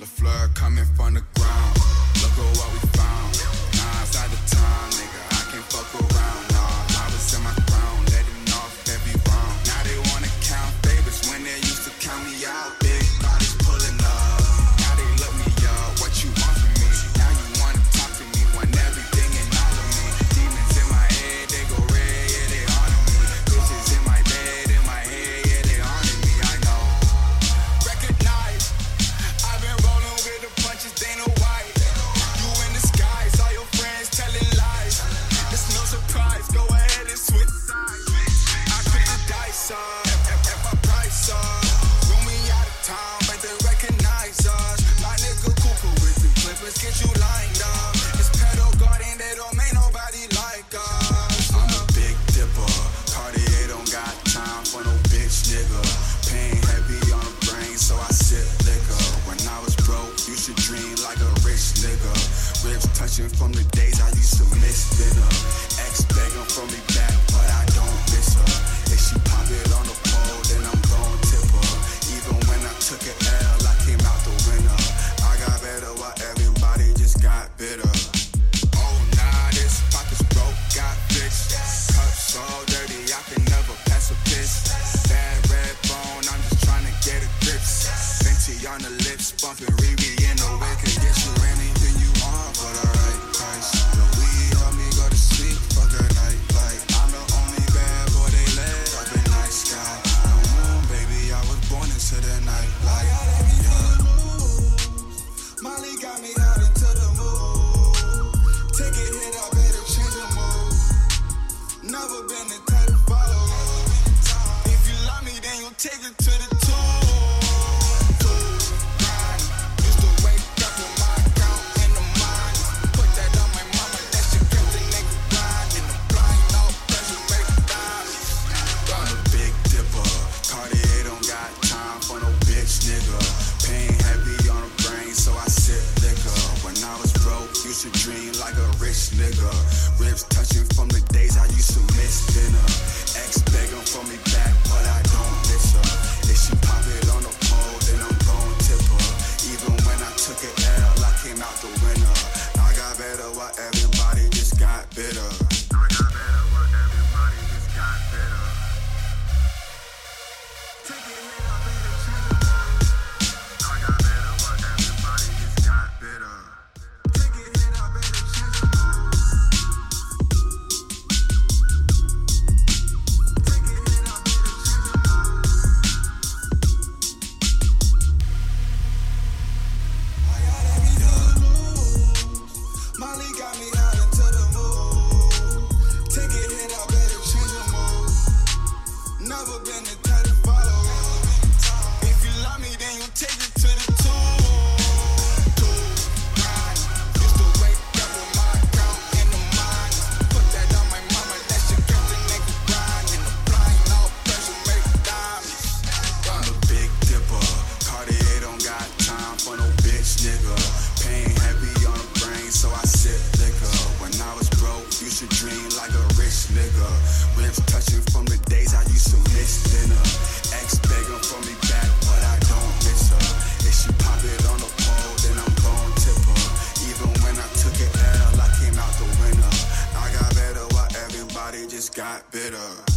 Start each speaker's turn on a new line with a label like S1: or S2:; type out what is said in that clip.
S1: The flood coming from the ground. Look at what we found. Now it's out of time, nigga. I can't fuck around. Touching from the days I used to miss dinner. Ex begging for me back, but I don't miss her. If she pop it on the pole, then I'm gon' tip her. Even when I took an L, I came out the winner. I got better while everybody just got bitter. Oh nah, this pocket's broke, got bitch. Cups all dirty, I can never pass a piss. Bad red bone, I'm just trying to get a grip. Fenty on the lips, bumping Riri in the way. To dream like a rich nigga. Ribs touching from the days I used to miss dinner. Ex begging for me back, but I don't miss her. If she pop rich nigga. Ribs touching from the days I used to miss dinner. Ex begging for me back, but I don't miss her. If she pop it on the pole, then I'm gon' tip her. Even when I took an L, I came out the winner. I got better while everybody just got bitter.